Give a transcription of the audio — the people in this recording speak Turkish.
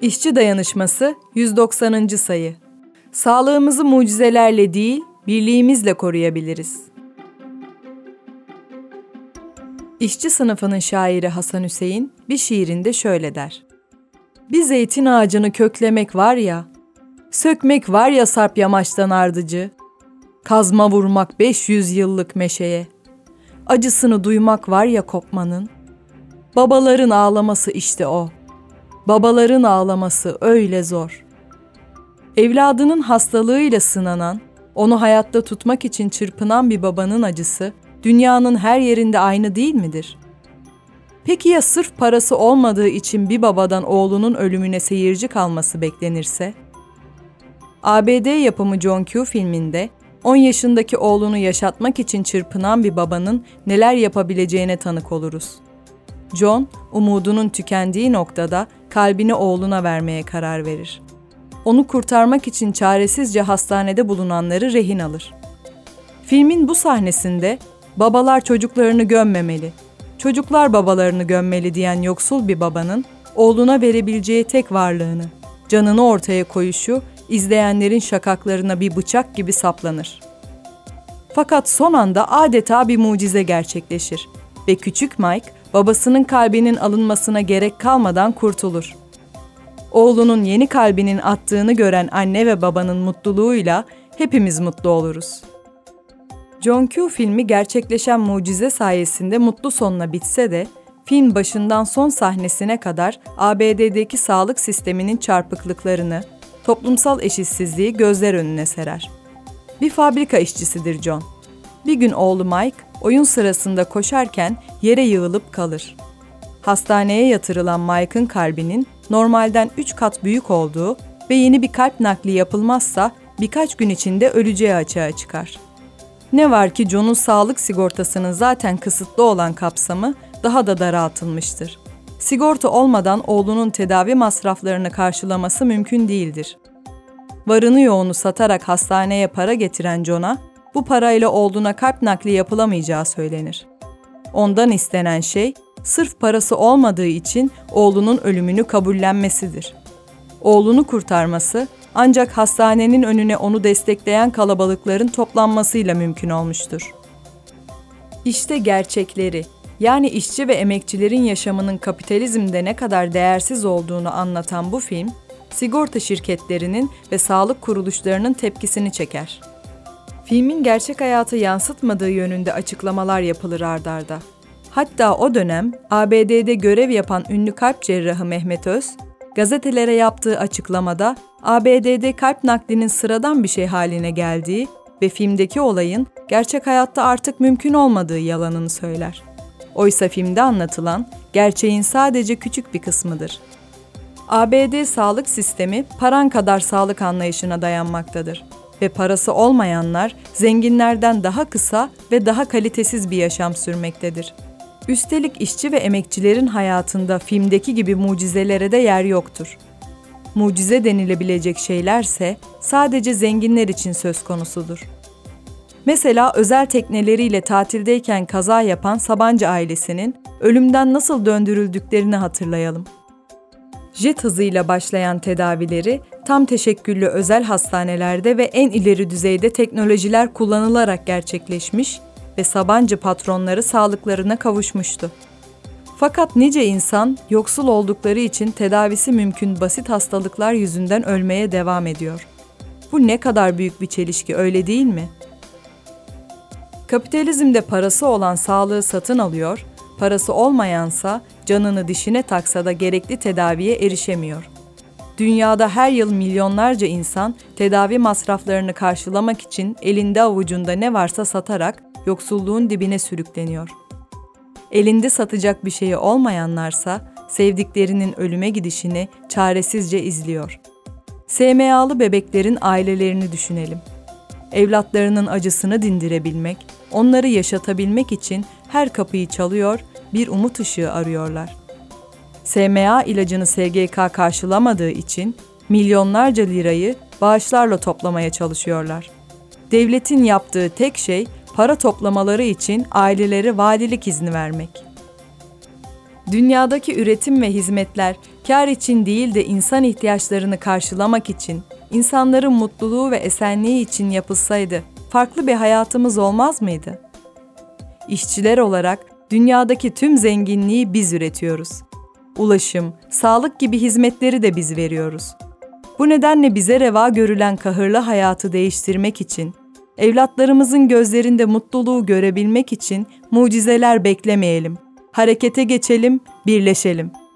İşçi Dayanışması 190. sayı. Sağlığımızı mucizelerle değil, birliğimizle koruyabiliriz. İşçi sınıfının şairi Hasan Hüseyin bir şiirinde şöyle der. Bir zeytin ağacını köklemek var ya, sökmek var ya sarp yamaçtan ardıcı, kazma vurmak 500 yıllık meşeye, acısını duymak var ya kopmanın, babaların ağlaması işte o.'' Babaların ağlaması öyle zor. Evladının hastalığıyla sınanan, onu hayatta tutmak için çırpınan bir babanın acısı dünyanın her yerinde aynı değil midir? Peki ya sırf parası olmadığı için bir babadan oğlunun ölümüne seyirci kalması beklenirse? ABD yapımı John Q filminde 10 yaşındaki oğlunu yaşatmak için çırpınan bir babanın neler yapabileceğine tanık oluruz. John, umudunun tükendiği noktada kalbini oğluna vermeye karar verir. Onu kurtarmak için çaresizce hastanede bulunanları rehin alır. Filmin bu sahnesinde babalar çocuklarını gömmemeli, çocuklar babalarını gömmeli diyen yoksul bir babanın oğluna verebileceği tek varlığını, canını ortaya koyuşu izleyenlerin şakaklarına bir bıçak gibi saplanır. Fakat son anda adeta bir mucize gerçekleşir ve küçük Mike babasının kalbinin alınmasına gerek kalmadan kurtulur. Oğlunun yeni kalbinin attığını gören anne ve babanın mutluluğuyla hepimiz mutlu oluruz. John Q filmi gerçekleşen mucize sayesinde mutlu sonla bitse de film başından son sahnesine kadar ABD'deki sağlık sisteminin çarpıklıklarını, toplumsal eşitsizliği gözler önüne serer. Bir fabrika işçisidir John. Bir gün oğlu Mike oyun sırasında koşarken yere yığılıp kalır. Hastaneye yatırılan Mike'ın kalbinin normalden 3 kat büyük olduğu ve yeni bir kalp nakli yapılmazsa birkaç gün içinde öleceği açığa çıkar. Ne var ki John'un sağlık sigortasının zaten kısıtlı olan kapsamı daha da daraltılmıştır. Sigorta olmadan oğlunun tedavi masraflarını karşılaması mümkün değildir. Varını yoğunu satarak hastaneye para getiren John'a bu parayla oğluna kalp nakli yapılamayacağı söylenir. Ondan istenen şey sırf parası olmadığı için oğlunun ölümünü kabullenmesidir. Oğlunu kurtarması ancak hastanenin önüne onu destekleyen kalabalıkların toplanmasıyla mümkün olmuştur. İşte gerçekleri, yani işçi ve emekçilerin yaşamının kapitalizmde ne kadar değersiz olduğunu anlatan bu film, sigorta şirketlerinin ve sağlık kuruluşlarının tepkisini çeker. Filmin gerçek hayatı yansıtmadığı yönünde açıklamalar yapılır ardarda. Hatta o dönem ABD'de görev yapan ünlü kalp cerrahı Mehmet Öz, gazetelere yaptığı açıklamada ABD'de kalp naklinin sıradan bir şey haline geldiği ve filmdeki olayın gerçek hayatta artık mümkün olmadığı yalanını söyler. Oysa filmde anlatılan gerçeğin sadece küçük bir kısmıdır. ABD sağlık sistemi paran kadar sağlık anlayışına dayanmaktadır ve parası olmayanlar zenginlerden daha kısa ve daha kalitesiz bir yaşam sürmektedir. Üstelik işçi ve emekçilerin hayatında filmdeki gibi mucizelere de yer yoktur. Mucize denilebilecek şeylerse sadece zenginler için söz konusudur. Mesela özel tekneleriyle tatildeyken kaza yapan Sabancı ailesinin ölümden nasıl döndürüldüklerini hatırlayalım jet hızıyla başlayan tedavileri tam teşekküllü özel hastanelerde ve en ileri düzeyde teknolojiler kullanılarak gerçekleşmiş ve Sabancı patronları sağlıklarına kavuşmuştu. Fakat nice insan yoksul oldukları için tedavisi mümkün basit hastalıklar yüzünden ölmeye devam ediyor. Bu ne kadar büyük bir çelişki öyle değil mi? Kapitalizmde parası olan sağlığı satın alıyor, parası olmayansa canını dişine taksa da gerekli tedaviye erişemiyor. Dünyada her yıl milyonlarca insan tedavi masraflarını karşılamak için elinde avucunda ne varsa satarak yoksulluğun dibine sürükleniyor. Elinde satacak bir şeyi olmayanlarsa sevdiklerinin ölüme gidişini çaresizce izliyor. SMA'lı bebeklerin ailelerini düşünelim. Evlatlarının acısını dindirebilmek, onları yaşatabilmek için her kapıyı çalıyor bir umut ışığı arıyorlar. SMA ilacını SGK karşılamadığı için milyonlarca lirayı bağışlarla toplamaya çalışıyorlar. Devletin yaptığı tek şey para toplamaları için ailelere valilik izni vermek. Dünyadaki üretim ve hizmetler kar için değil de insan ihtiyaçlarını karşılamak için, insanların mutluluğu ve esenliği için yapılsaydı farklı bir hayatımız olmaz mıydı? İşçiler olarak dünyadaki tüm zenginliği biz üretiyoruz. Ulaşım, sağlık gibi hizmetleri de biz veriyoruz. Bu nedenle bize reva görülen kahırlı hayatı değiştirmek için, evlatlarımızın gözlerinde mutluluğu görebilmek için mucizeler beklemeyelim. Harekete geçelim, birleşelim.''